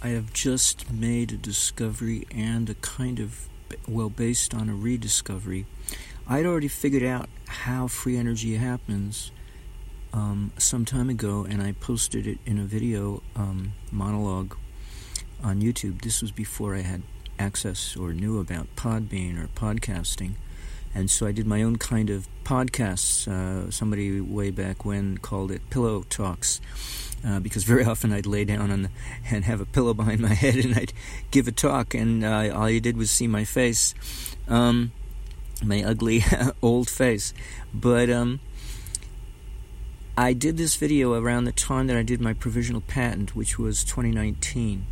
I have just made a discovery and a kind of, well, based on a rediscovery. I'd already figured out how free energy happens um, some time ago, and I posted it in a video um, monologue on YouTube. This was before I had access or knew about Podbean or podcasting. And so I did my own kind of podcasts. Uh, somebody way back when called it Pillow Talks, uh, because very often I'd lay down on the, and have a pillow behind my head and I'd give a talk, and uh, all you did was see my face, um, my ugly old face. But um, I did this video around the time that I did my provisional patent, which was 2019.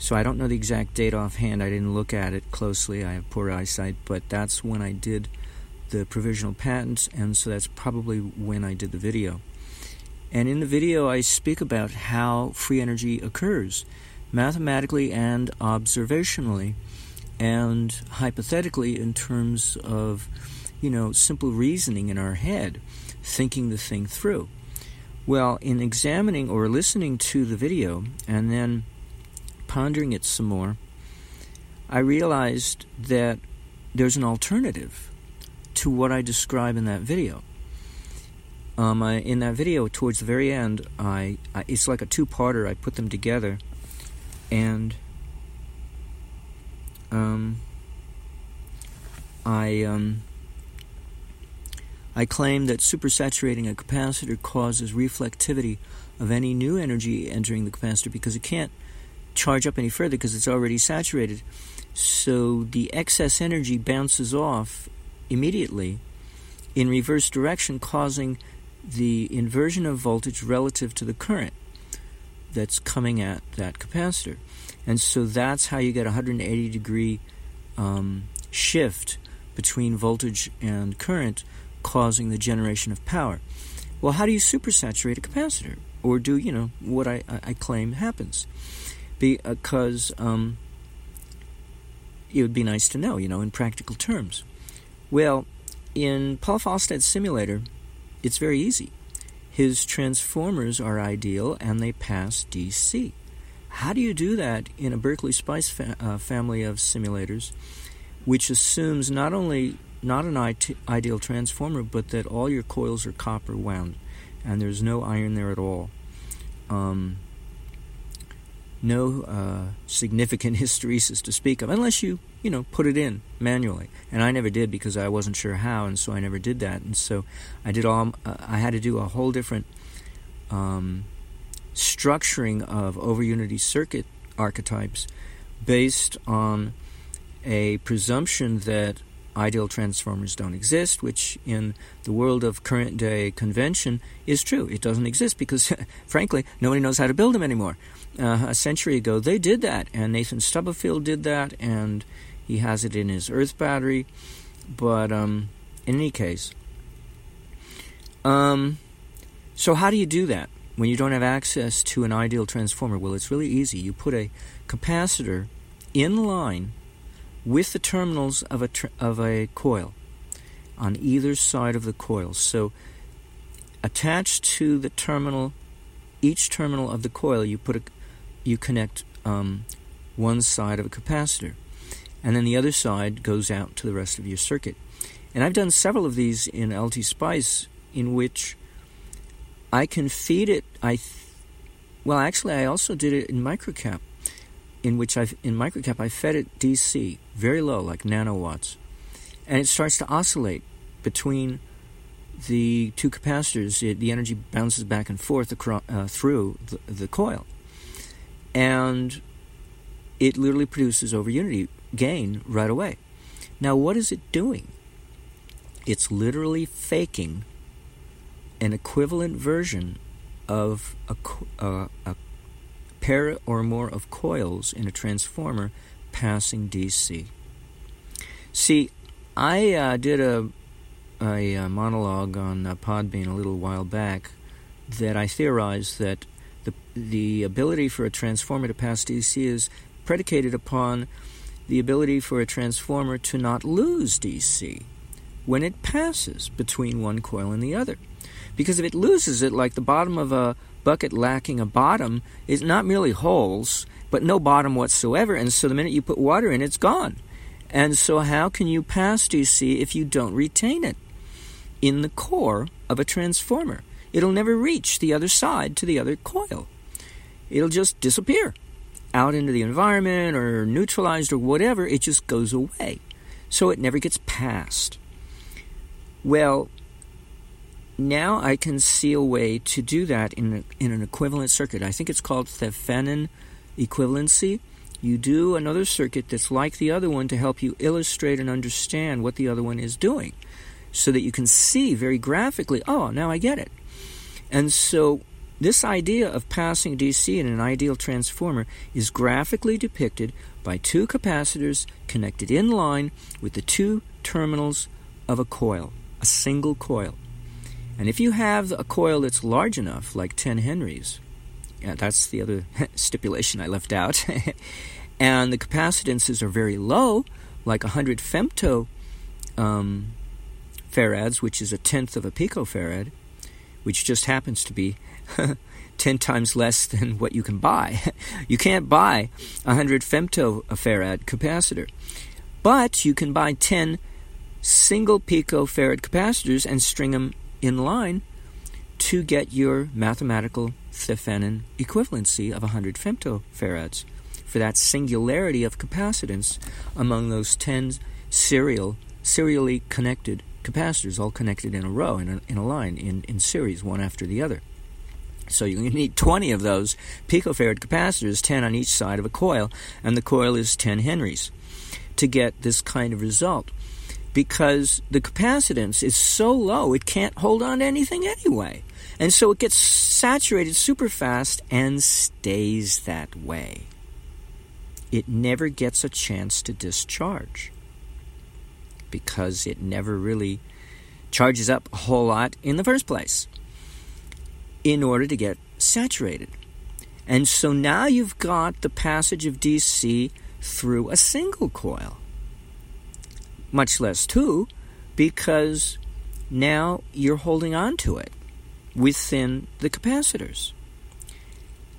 So I don't know the exact date offhand. I didn't look at it closely. I have poor eyesight, but that's when I did the provisional patent, and so that's probably when I did the video. And in the video, I speak about how free energy occurs mathematically and observationally, and hypothetically in terms of, you know, simple reasoning in our head, thinking the thing through. Well, in examining or listening to the video and then pondering it some more, I realized that there's an alternative to what I describe in that video. Um, I, in that video, towards the very end, I, I it's like a two-parter. I put them together, and um, I um, I claim that supersaturating a capacitor causes reflectivity of any new energy entering the capacitor because it can't charge up any further because it's already saturated. So the excess energy bounces off immediately in reverse direction, causing the inversion of voltage relative to the current that's coming at that capacitor. And so that's how you get a 180 degree um, shift between voltage and current, causing the generation of power. Well, how do you supersaturate a capacitor? Or do, you know, what I, I claim happens? Because um, it would be nice to know, you know, in practical terms. Well, in Paul Falstad's simulator, it's very easy. His transformers are ideal and they pass DC. How do you do that in a Berkeley Spice fa- uh, family of simulators, which assumes not only not an it- ideal transformer, but that all your coils are copper wound and there's no iron there at all? Um, no uh, significant hysteresis to speak of, unless you, you know, put it in manually. And I never did because I wasn't sure how, and so I never did that. And so I did all. Uh, I had to do a whole different um, structuring of over unity circuit archetypes based on a presumption that ideal transformers don't exist, which in the world of current day convention is true. It doesn't exist because, frankly, nobody knows how to build them anymore uh, a century ago, they did that, and Nathan Stubblefield did that, and he has it in his Earth battery. But um, in any case, um, so how do you do that when you don't have access to an ideal transformer? Well, it's really easy. You put a capacitor in line with the terminals of a of a coil on either side of the coil. So attached to the terminal, each terminal of the coil, you put a you connect um, one side of a capacitor, and then the other side goes out to the rest of your circuit. And I've done several of these in LT Spice in which I can feed it. I th- well, actually, I also did it in microcap, in which I in microcap I fed it DC very low, like nanowatts, and it starts to oscillate between the two capacitors. It, the energy bounces back and forth across, uh, through the, the coil and it literally produces over unity gain right away. Now, what is it doing? It's literally faking an equivalent version of a, uh, a pair or more of coils in a transformer passing DC. See, I uh, did a, a, a, monologue on uh, Podbean a little while back that I theorized that the, the ability for a transformer to pass DC is predicated upon the ability for a transformer to not lose DC when it passes between one coil and the other. Because if it loses it, like the bottom of a bucket lacking a bottom, is not merely holes but no bottom whatsoever. And so the minute you put water in, it's gone. And so, how can you pass DC if you don't retain it in the core of a transformer? It'll never reach the other side to the other coil. It'll just disappear out into the environment or neutralized or whatever. It just goes away. So it never gets passed. Well, now I can see a way to do that in, a, in an equivalent circuit. I think it's called Thevenin equivalency. You do another circuit that's like the other one to help you illustrate and understand what the other one is doing so that you can see very graphically, oh, now I get it. And so this idea of passing DC in an ideal transformer is graphically depicted by two capacitors connected in line with the two terminals of a coil, a single coil. And if you have a coil that's large enough, like 10 henries, yeah, that's the other stipulation I left out, and the capacitances are very low, like 100 femto um, farads, which is a tenth of a picofarad, which just happens to be 10 times less than what you can buy. you can't buy a 100 femtofarad capacitor, but you can buy 10 single picofarad capacitors and string them in line to get your mathematical Thevenin equivalency of 100 femtofarads for that singularity of capacitance among those 10 serial serially connected capacitors all connected in a row in a, in a line in, in series one after the other. So you need 20 of those picofarad capacitors 10 on each side of a coil and the coil is 10 henries to get this kind of result because the capacitance is so low it can't hold on to anything anyway. And so it gets saturated super fast and stays that way. It never gets a chance to discharge because it never really charges up a whole lot in the first place in order to get saturated. And so now you've got the passage of DC through a single coil much less two, because now you're holding on to it within the capacitors.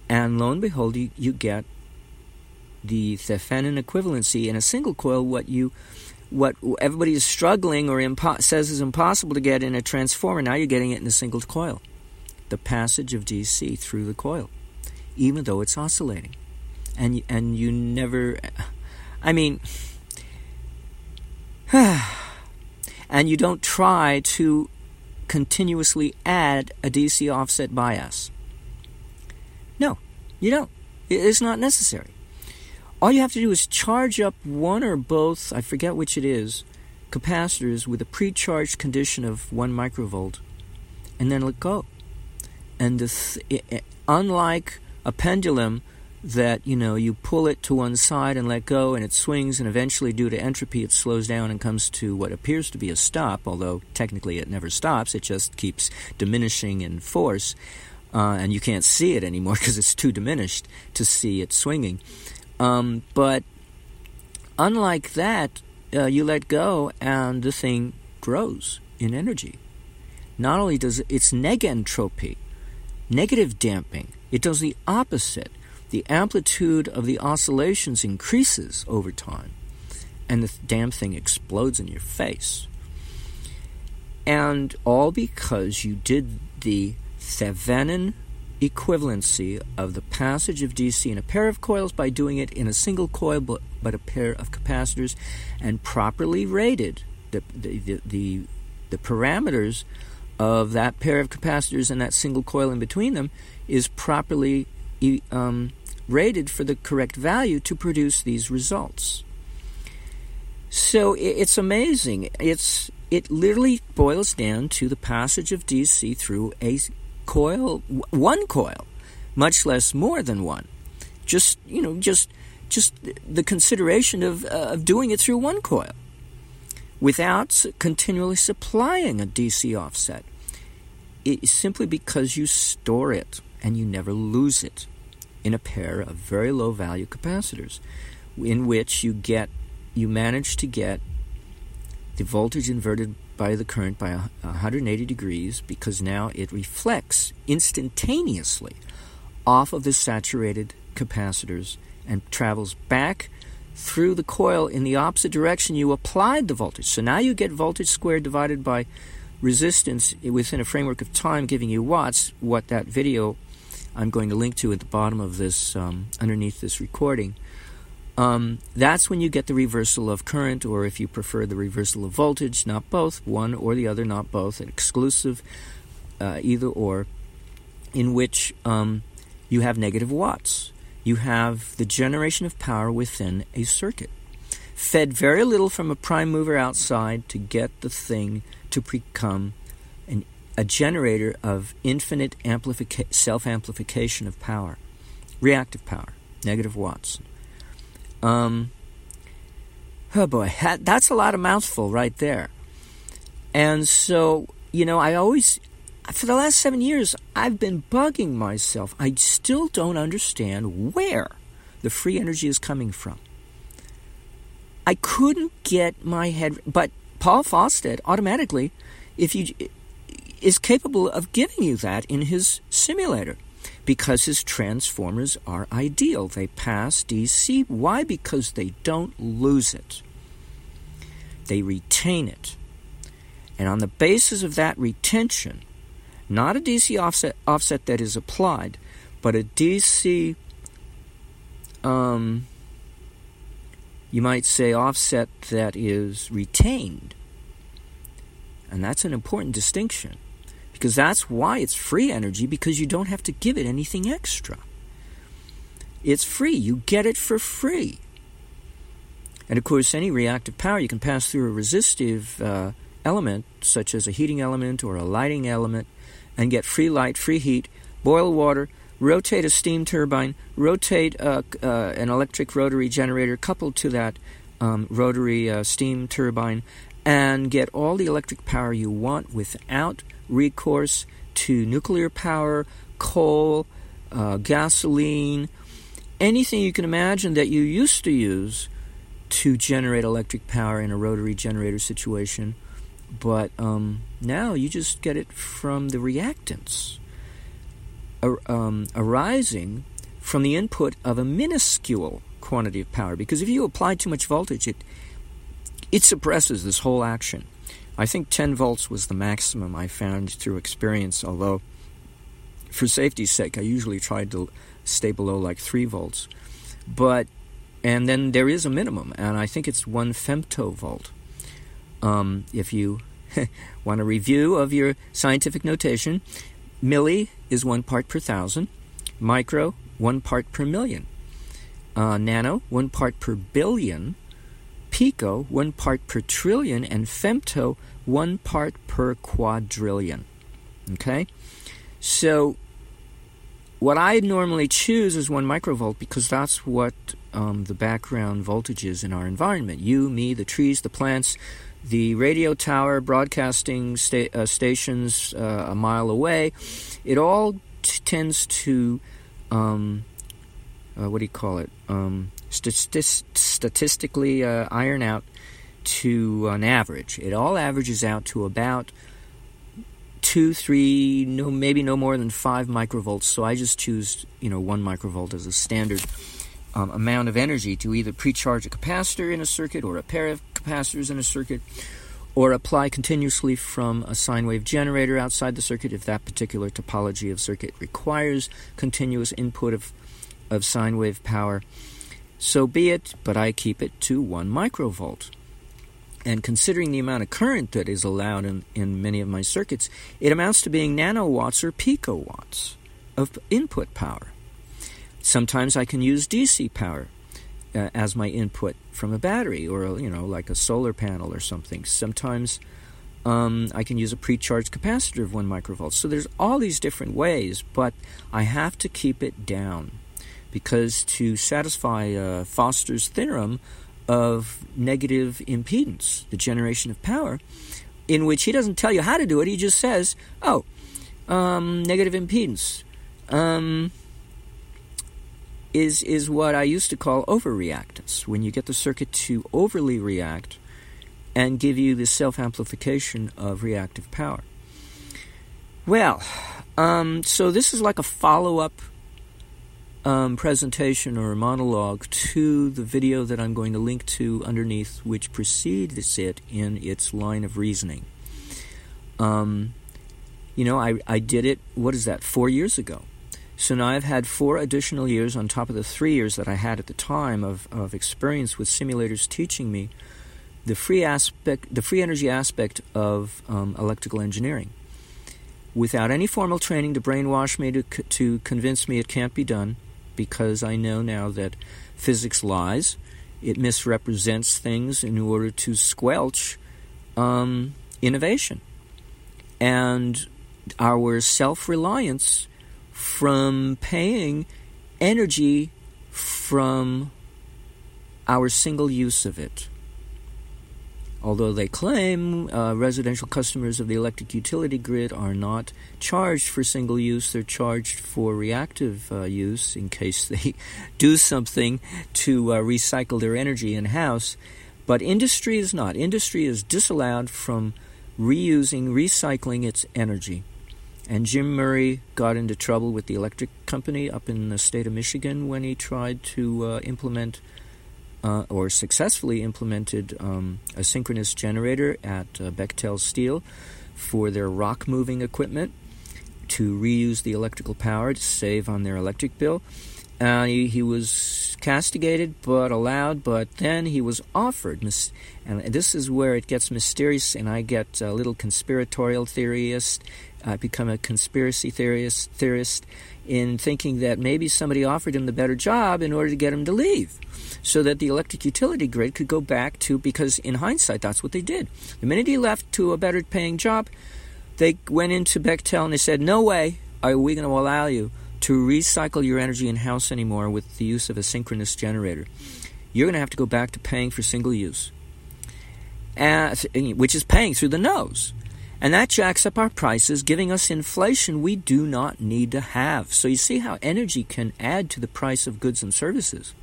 And lo and behold, you, you get the Thevenin equivalency in a single coil, what you what everybody is struggling or impo- says is impossible to get in a transformer, now you're getting it in a single coil. The passage of DC through the coil, even though it's oscillating. And, and you never, I mean, and you don't try to continuously add a DC offset bias. No, you don't. It's not necessary. All you have to do is charge up one or both, I forget which it is, capacitors with a pre-charged condition of 1 microvolt and then let go. And th- unlike a pendulum that you know you pull it to one side and let go and it swings and eventually due to entropy it slows down and comes to what appears to be a stop although technically it never stops it just keeps diminishing in force uh, and you can't see it anymore because it's too diminished to see it swinging. Um, but unlike that uh, you let go and the thing grows in energy. Not only does it, it's negentropy negative damping it does the opposite the amplitude of the oscillations increases over time, and the damn thing explodes in your face. And all because you did the Thevenin equivalency of the passage of DC in a pair of coils by doing it in a single coil but, but a pair of capacitors and properly rated the, the, the, the, the parameters of that pair of capacitors and that single coil in between them is properly um, rated for the correct value to produce these results. So it's amazing. It's it literally boils down to the passage of DC through a coil, one coil, much less more than one. Just you know, just just the consideration of uh, of doing it through one coil, without continually supplying a DC offset. It is simply because you store it and you never lose it in a pair of very low value capacitors in which you get you manage to get the voltage inverted by the current by 180 degrees because now it reflects instantaneously off of the saturated capacitors and travels back through the coil in the opposite direction you applied the voltage. So now you get voltage squared divided by resistance within a framework of time, giving you watts. What that video I'm going to link to at the bottom of this, um, underneath this recording. Um, that's when you get the reversal of current, or if you prefer, the reversal of voltage, not both, one or the other, not both, an exclusive uh, either or, in which um, you have negative watts. You have the generation of power within a circuit, fed very little from a prime mover outside to get the thing to become a generator of infinite amplifica- self amplification of power, reactive power, negative watts. Um, oh boy, that's a lot of mouthful right there. And so, you know, I always, for the last seven years, I've been bugging myself. I still don't understand where the free energy is coming from. I couldn't get my head, but Paul Falstad automatically, if you is capable of giving you that in his simulator because his transformers are ideal. They pass DC. Why? Because they don't lose it, they retain it. And on the basis of that retention, not a DC offset, offset that is applied, but a DC, um, you might say, offset that is retained. And that's an important distinction because that's why it's free energy because you don't have to give it anything extra. It's free, you get it for free. And of course, any reactive power you can pass through a resistive uh, element, such as a heating element or a lighting element, and get free light, free heat, boil water, rotate a steam turbine, rotate uh, uh, an electric rotary generator coupled to that um, rotary uh, steam turbine, and get all the electric power you want without recourse to nuclear power, coal, uh, gasoline, anything you can imagine that you used to use to generate electric power in a rotary generator situation. But um, now you just get it from the reactants um, arising from the input of a minuscule quantity of power. Because if you apply too much voltage, it it suppresses this whole action. I think 10 volts was the maximum I found through experience, although for safety's sake, I usually tried to stay below like 3 volts. But, and then there is a minimum, and I think it's 1 femtovolt. Um, if you want a review of your scientific notation, milli is 1 part per thousand, micro, 1 part per million, uh, nano, 1 part per billion, pico, one part per trillion, and femto, one part per quadrillion. Okay? So, what I normally choose is one microvolt because that's what um, the background voltage is in our environment. You, me, the trees, the plants, the radio tower, broadcasting sta- uh, stations uh, a mile away. It all t- tends to, um, uh, what do you call it? Um, statistically uh, iron out to an average. It all averages out to about two, three, no, maybe no more than five microvolts. So I just choose, you know, one microvolt as a standard um, amount of energy to either precharge a capacitor in a circuit or a pair of capacitors in a circuit, or apply continuously from a sine wave generator outside the circuit if that particular topology of circuit requires continuous input of, of sine wave power. So be it, but I keep it to 1 microvolt. And considering the amount of current that is allowed in, in many of my circuits, it amounts to being nanowatts or picowatts of input power. Sometimes I can use DC power uh, as my input from a battery or, you know, like a solar panel or something. Sometimes um, I can use a precharged capacitor of 1 microvolt. So there's all these different ways, but I have to keep it down because to satisfy uh, Foster's theorem of negative impedance, the generation of power, in which he doesn't tell you how to do it, he just says, oh, um, negative impedance um, is, is what I used to call overreactance, when you get the circuit to overly react and give you the self amplification of reactive power. Well, um, so this is like a follow up um, presentation or monologue to the video that I'm going to link to underneath, which precedes it in its line of reasoning. Um, you know, I, I did it, what is that, four years ago. So now I've had four additional years on top of the three years that I had at the time of, of experience with simulators teaching me the free aspect, the free energy aspect of um, electrical engineering. Without any formal training to brainwash me to, to convince me it can't be done, because I know now that physics lies. It misrepresents things in order to squelch um, innovation. And our self reliance from paying energy from our single use of it. Although they claim uh, residential customers of the electric utility grid are not charged for single use, they're charged for reactive uh, use in case they do something to uh, recycle their energy in house. But industry is not. Industry is disallowed from reusing, recycling its energy. And Jim Murray got into trouble with the electric company up in the state of Michigan when he tried to uh, implement uh, or successfully implemented um, a synchronous generator at uh, Bechtel Steel for their rock moving equipment to reuse the electrical power to save on their electric bill. Uh, he, he, was castigated but allowed, but then he was offered. And this is where it gets mysterious, and I get a little conspiratorial theorist. I become a conspiracy theorist, theorist in thinking that maybe somebody offered him the better job in order to get him to leave so that the electric utility grid could go back to, because in hindsight, that's what they did. The minute he left to a better paying job, they went into Bechtel and they said, No way are we going to allow you to recycle your energy in house anymore with the use of a synchronous generator. You're going to have to go back to paying for single use, uh, which is paying through the nose. And that jacks up our prices, giving us inflation we do not need to have. So you see how energy can add to the price of goods and services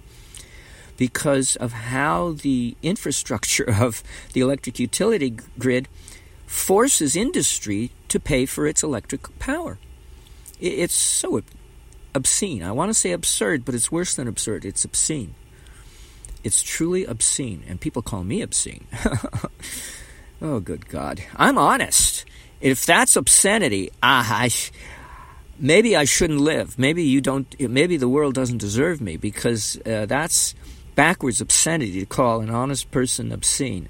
because of how the infrastructure of the electric utility grid forces industry to pay for its electric power. It's so obscene. I want to say absurd, but it's worse than absurd. It's obscene. It's truly obscene, and people call me obscene. oh, good God. I'm honest. If that's obscenity, ah, I, maybe I shouldn't live. Maybe you don't. Maybe the world doesn't deserve me because uh, that's backwards obscenity to call an honest person obscene.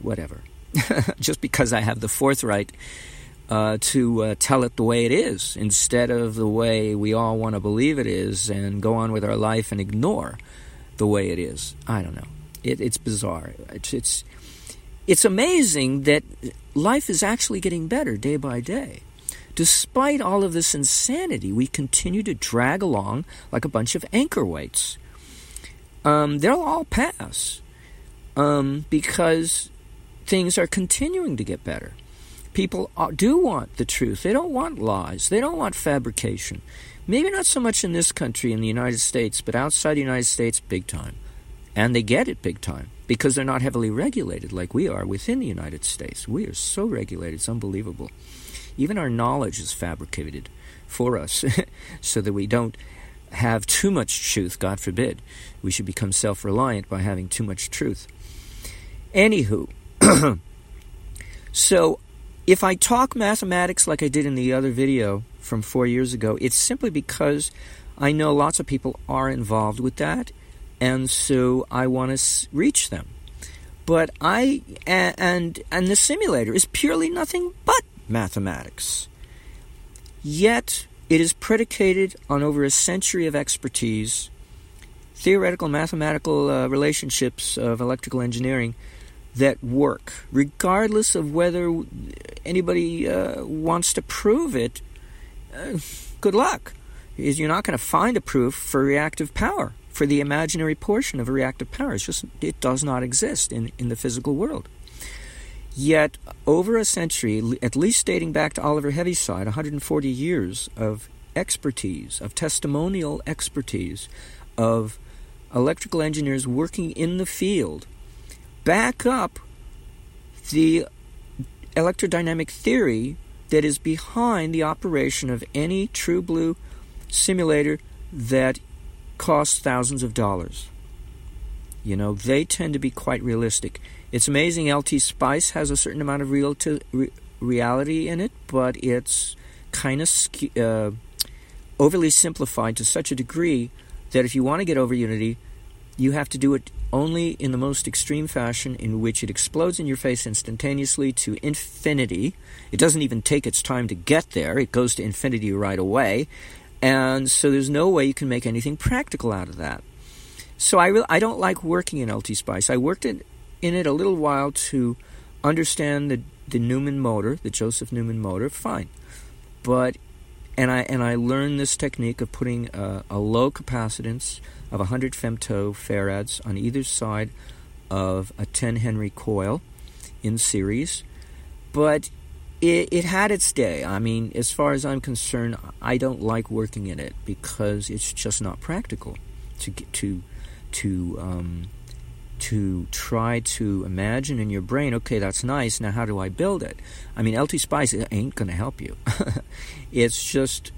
Whatever. Just because I have the forthright uh, to uh, tell it the way it is instead of the way we all want to believe it is and go on with our life and ignore the way it is. I don't know. It, it's bizarre. It's, it's, it's amazing that life is actually getting better day by day. Despite all of this insanity, we continue to drag along like a bunch of anchor weights um, they'll all pass um, because things are continuing to get better. People do want the truth. They don't want lies. They don't want fabrication. Maybe not so much in this country, in the United States, but outside the United States, big time. And they get it big time because they're not heavily regulated like we are within the United States. We are so regulated, it's unbelievable. Even our knowledge is fabricated for us so that we don't have too much truth, God forbid. We should become self reliant by having too much truth. Anywho, so if I talk mathematics like I did in the other video from four years ago, it's simply because I know lots of people are involved with that, and so I want to reach them. But I and and the simulator is purely nothing but mathematics. Yet it is predicated on over a century of expertise, theoretical mathematical uh, relationships of electrical engineering that work, regardless of whether anybody uh, wants to prove it. Uh, good luck. You're not going to find a proof for reactive power for the imaginary portion of a reactive power. It's just it does not exist in, in the physical world. Yet, over a century, at least dating back to Oliver Heaviside, 140 years of expertise, of testimonial expertise, of electrical engineers working in the field, back up the electrodynamic theory that is behind the operation of any true blue simulator that cost thousands of dollars. You know, they tend to be quite realistic. It's amazing LT Spice has a certain amount of real to, re, reality in it, but it's kind of uh, overly simplified to such a degree that if you want to get over Unity, you have to do it only in the most extreme fashion in which it explodes in your face instantaneously to infinity. It doesn't even take its time to get there, it goes to infinity right away. And so there's no way you can make anything practical out of that. So I, re- I don't like working in LT Spice. I worked in, in it a little while to understand the, the Newman motor, the Joseph Newman motor, fine. But and I and I learned this technique of putting a, a low capacitance of 100 femto farads on either side of a 10 Henry coil in series, but it, it had its day. I mean, as far as I'm concerned, I don't like working in it because it's just not practical to get to to um, to try to imagine in your brain, okay, that's nice. Now, how do I build it? I mean, LT Spice ain't going to help you. it's just,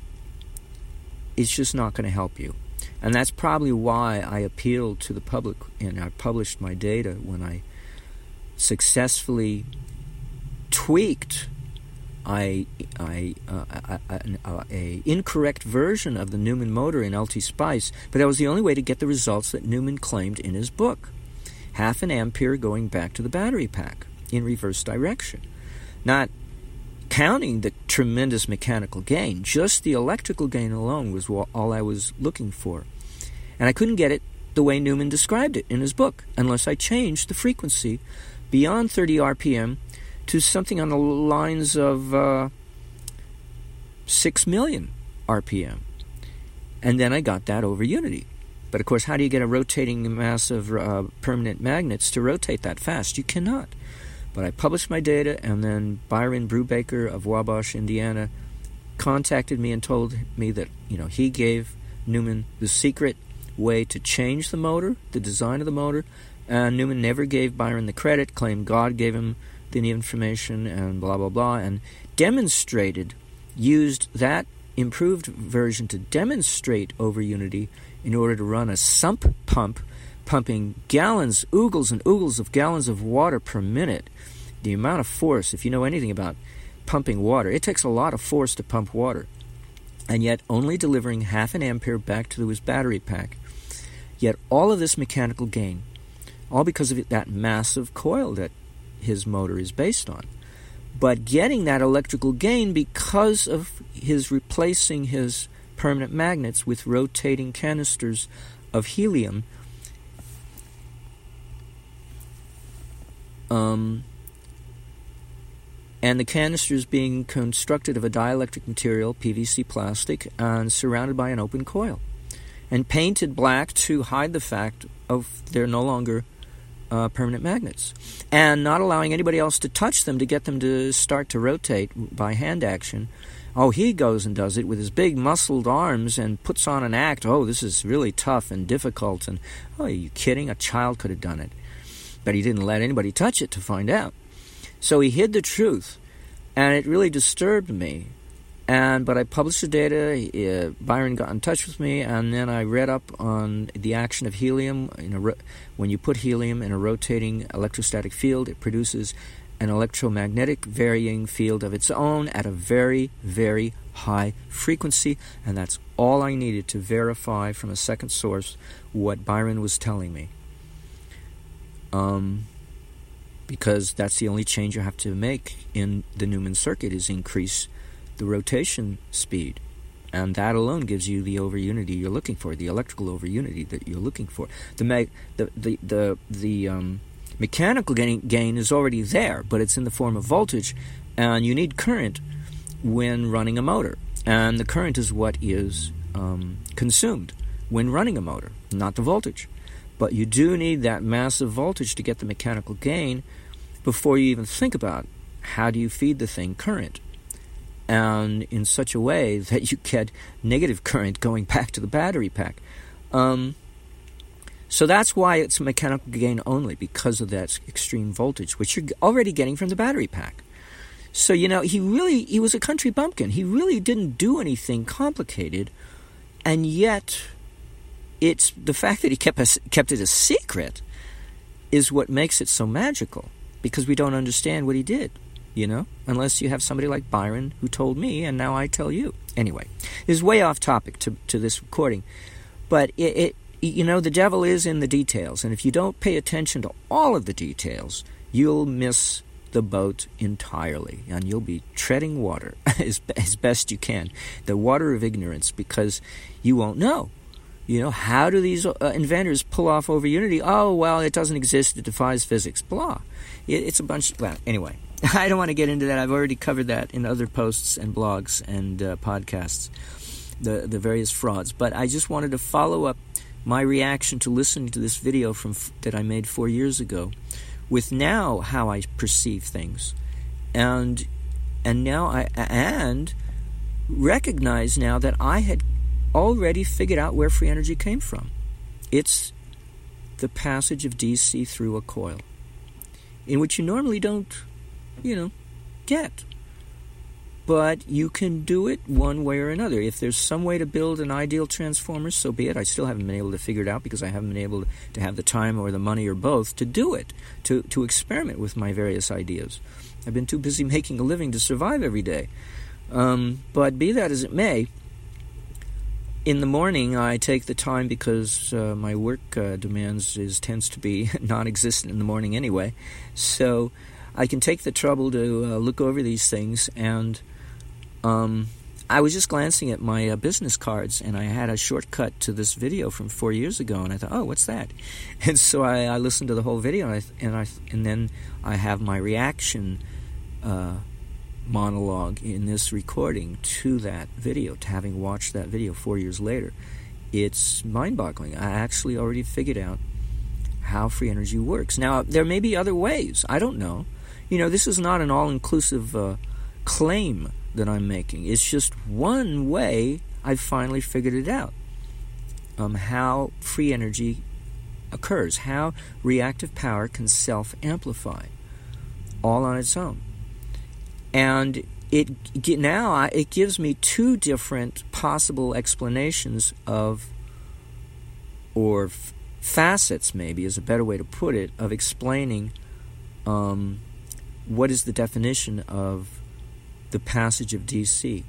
it's just not going to help you, and that's probably why I appealed to the public and I published my data when I successfully tweaked I, I, uh, a, incorrect version of the Newman motor in LT Spice, but that was the only way to get the results that Newman claimed in his book half an ampere going back to the battery pack in reverse direction. Not counting the tremendous mechanical gain, just the electrical gain alone was all I was looking for. And I couldn't get it the way Newman described it in his book unless I changed the frequency beyond 30 RPM to something on the lines of uh, 6 million RPM. And then I got that over Unity. But of course, how do you get a rotating mass of uh, permanent magnets to rotate that fast? You cannot. But I published my data, and then Byron Brubaker of Wabash, Indiana, contacted me and told me that you know he gave Newman the secret way to change the motor, the design of the motor. And Newman never gave Byron the credit, claimed God gave him the information, and blah blah blah, and demonstrated, used that improved version to demonstrate over Unity in order to run a sump pump, pumping gallons, oogles and oogles of gallons of water per minute. The amount of force, if you know anything about pumping water, it takes a lot of force to pump water, and yet only delivering half an ampere back to his battery pack. Yet all of this mechanical gain, all because of that massive coil that his motor is based on. But getting that electrical gain because of his replacing his permanent magnets with rotating canisters of helium. Um, and the canisters being constructed of a dielectric material, PVC plastic, and surrounded by an open coil, and painted black to hide the fact of they're no longer uh, permanent magnets, and not allowing anybody else to touch them to get them to start to rotate by hand action Oh, he goes and does it with his big muscled arms and puts on an act. Oh, this is really tough and difficult. And, oh, are you kidding? A child could have done it. But he didn't let anybody touch it to find out. So he hid the truth. And it really disturbed me. And but I published the data. Uh, Byron got in touch with me, and then I read up on the action of helium. Ro- when you put helium in a rotating electrostatic field, it produces an electromagnetic varying field of its own at a very, very high frequency, and that's all I needed to verify from a second source what Byron was telling me. Um, because that's the only change you have to make in the Newman circuit is increase the rotation speed. And that alone gives you the over unity you're looking for, the electrical over unity that you're looking for. The the the the, the um, Mechanical gain, gain is already there, but it's in the form of voltage, and you need current when running a motor. And the current is what is um, consumed when running a motor, not the voltage. But you do need that massive voltage to get the mechanical gain before you even think about how do you feed the thing current. And in such a way that you get negative current going back to the battery pack. Um, so that's why it's mechanical gain only because of that extreme voltage, which you're already getting from the battery pack. So you know, he really he was a country bumpkin. He really didn't do anything complicated, and yet it's the fact that he kept kept it a secret is what makes it so magical because we don't understand what he did, you know, unless you have somebody like Byron who told me and now I tell you. Anyway, this is way off topic to, to this recording, but it, it you know, the devil is in the details, and if you don't pay attention to all of the details, you'll miss the boat entirely, and you'll be treading water as, as best you can, the water of ignorance, because you won't know. You know, how do these uh, inventors pull off over unity? Oh, well, it doesn't exist. It defies physics. Blah. It, it's a bunch. Well, anyway, I don't want to get into that. I've already covered that in other posts and blogs and uh, podcasts, the the various frauds. But I just wanted to follow up my reaction to listening to this video from that I made four years ago, with now how I perceive things, and and now I and recognize now that I had already figured out where free energy came from. It's the passage of DC through a coil, in which you normally don't, you know, get. But you can do it one way or another. If there's some way to build an ideal transformer, so be it. I still haven't been able to figure it out because I haven't been able to have the time or the money or both to do it, to, to experiment with my various ideas. I've been too busy making a living to survive every day. Um, but be that as it may, in the morning, I take the time because uh, my work uh, demands is tends to be non-existent in the morning anyway. So I can take the trouble to uh, look over these things. And um, I was just glancing at my uh, business cards, and I had a shortcut to this video from four years ago, and I thought, "Oh, what's that?" And so I, I listened to the whole video, and I, and, I, and then I have my reaction uh, monologue in this recording to that video, to having watched that video four years later. It's mind boggling. I actually already figured out how free energy works. Now, there may be other ways. I don't know. You know, this is not an all inclusive uh, claim that I'm making. It's just one way I've finally figured it out. Um, how free energy occurs, how reactive power can self amplify all on its own. And it now it gives me two different possible explanations of or facets maybe is a better way to put it of explaining um, what is the definition of the passage of DC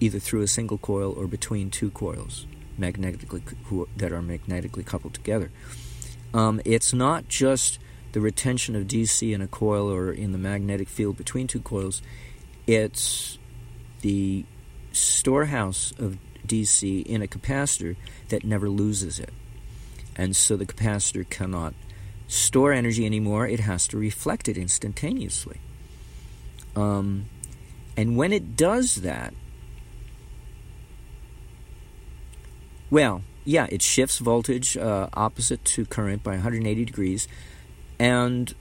either through a single coil or between two coils magnetically that are magnetically coupled together um, it's not just the retention of DC in a coil or in the magnetic field between two coils, it's the storehouse of DC in a capacitor that never loses it. And so the capacitor cannot store energy anymore, it has to reflect it instantaneously. Um, and when it does that, well, yeah, it shifts voltage uh, opposite to current by 180 degrees, and,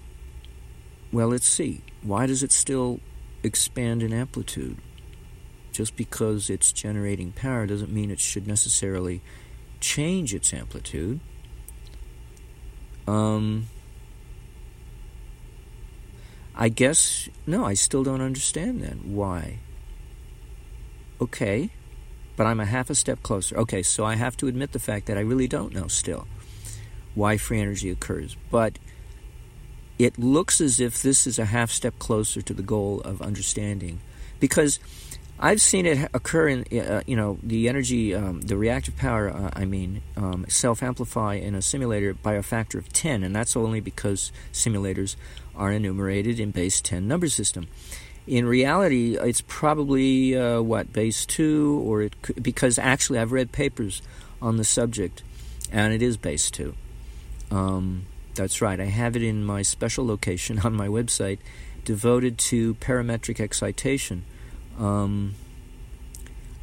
well, let's see. Why does it still expand in amplitude? Just because it's generating power doesn't mean it should necessarily change its amplitude. Um, I guess, no, I still don't understand then. Why? Okay, but I'm a half a step closer. Okay, so I have to admit the fact that I really don't know still why free energy occurs. But it looks as if this is a half step closer to the goal of understanding because I've seen it occur in, uh, you know, the energy, um, the reactive power, uh, I mean, um, self amplify in a simulator by a factor of 10, and that's only because simulators are enumerated in base 10 number system. In reality, it's probably, uh, what, base 2, or it could, because actually I've read papers on the subject, and it is base 2. Um, that's right. I have it in my special location on my website devoted to parametric excitation. Um,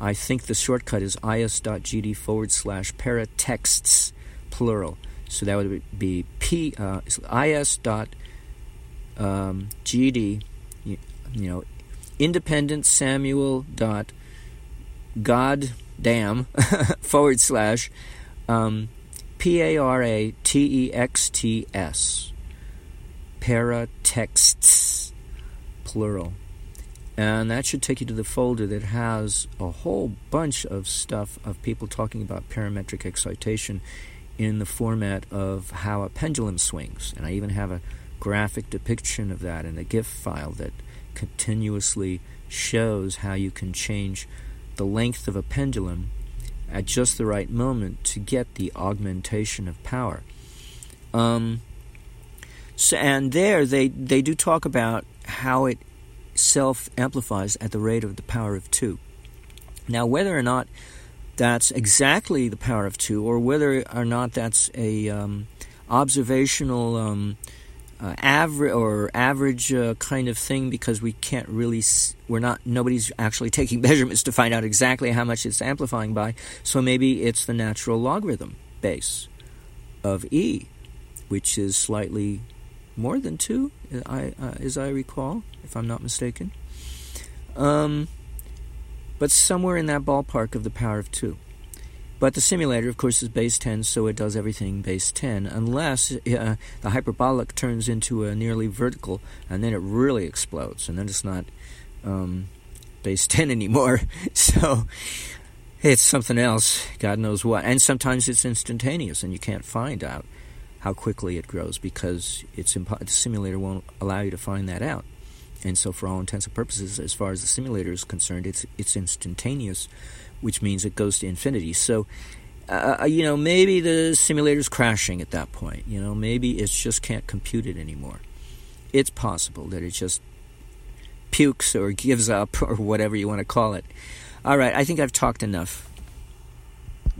I think the shortcut is is.gd forward slash paratexts, plural. So that would be p uh, is dot um, you, you know, independent Samuel dot god damn forward slash um, P A R A T E X T S. Paratexts, plural. And that should take you to the folder that has a whole bunch of stuff of people talking about parametric excitation in the format of how a pendulum swings. And I even have a graphic depiction of that in a GIF file that continuously shows how you can change the length of a pendulum at just the right moment to get the augmentation of power. Um, so, and there they, they do talk about how it self amplifies at the rate of the power of 2. Now, whether or not that's exactly the power of 2, or whether or not that's a um, observational um, uh, average or average uh, kind of thing because we can't really we're not nobody's actually taking measurements to find out exactly how much it's amplifying by so maybe it's the natural logarithm base of e which is slightly more than 2 I, uh, as I recall if I'm not mistaken um, but somewhere in that ballpark of the power of 2 but the simulator, of course, is base 10, so it does everything base 10, unless uh, the hyperbolic turns into a nearly vertical, and then it really explodes, and then it's not um, base 10 anymore. so it's something else, God knows what. And sometimes it's instantaneous, and you can't find out how quickly it grows because it's impo- the simulator won't allow you to find that out. And so, for all intents and purposes, as far as the simulator is concerned, it's it's instantaneous which means it goes to infinity. So, uh, uh, you know, maybe the simulator's crashing at that point. You know, maybe it just can't compute it anymore. It's possible that it just pukes or gives up or whatever you want to call it. All right, I think I've talked enough.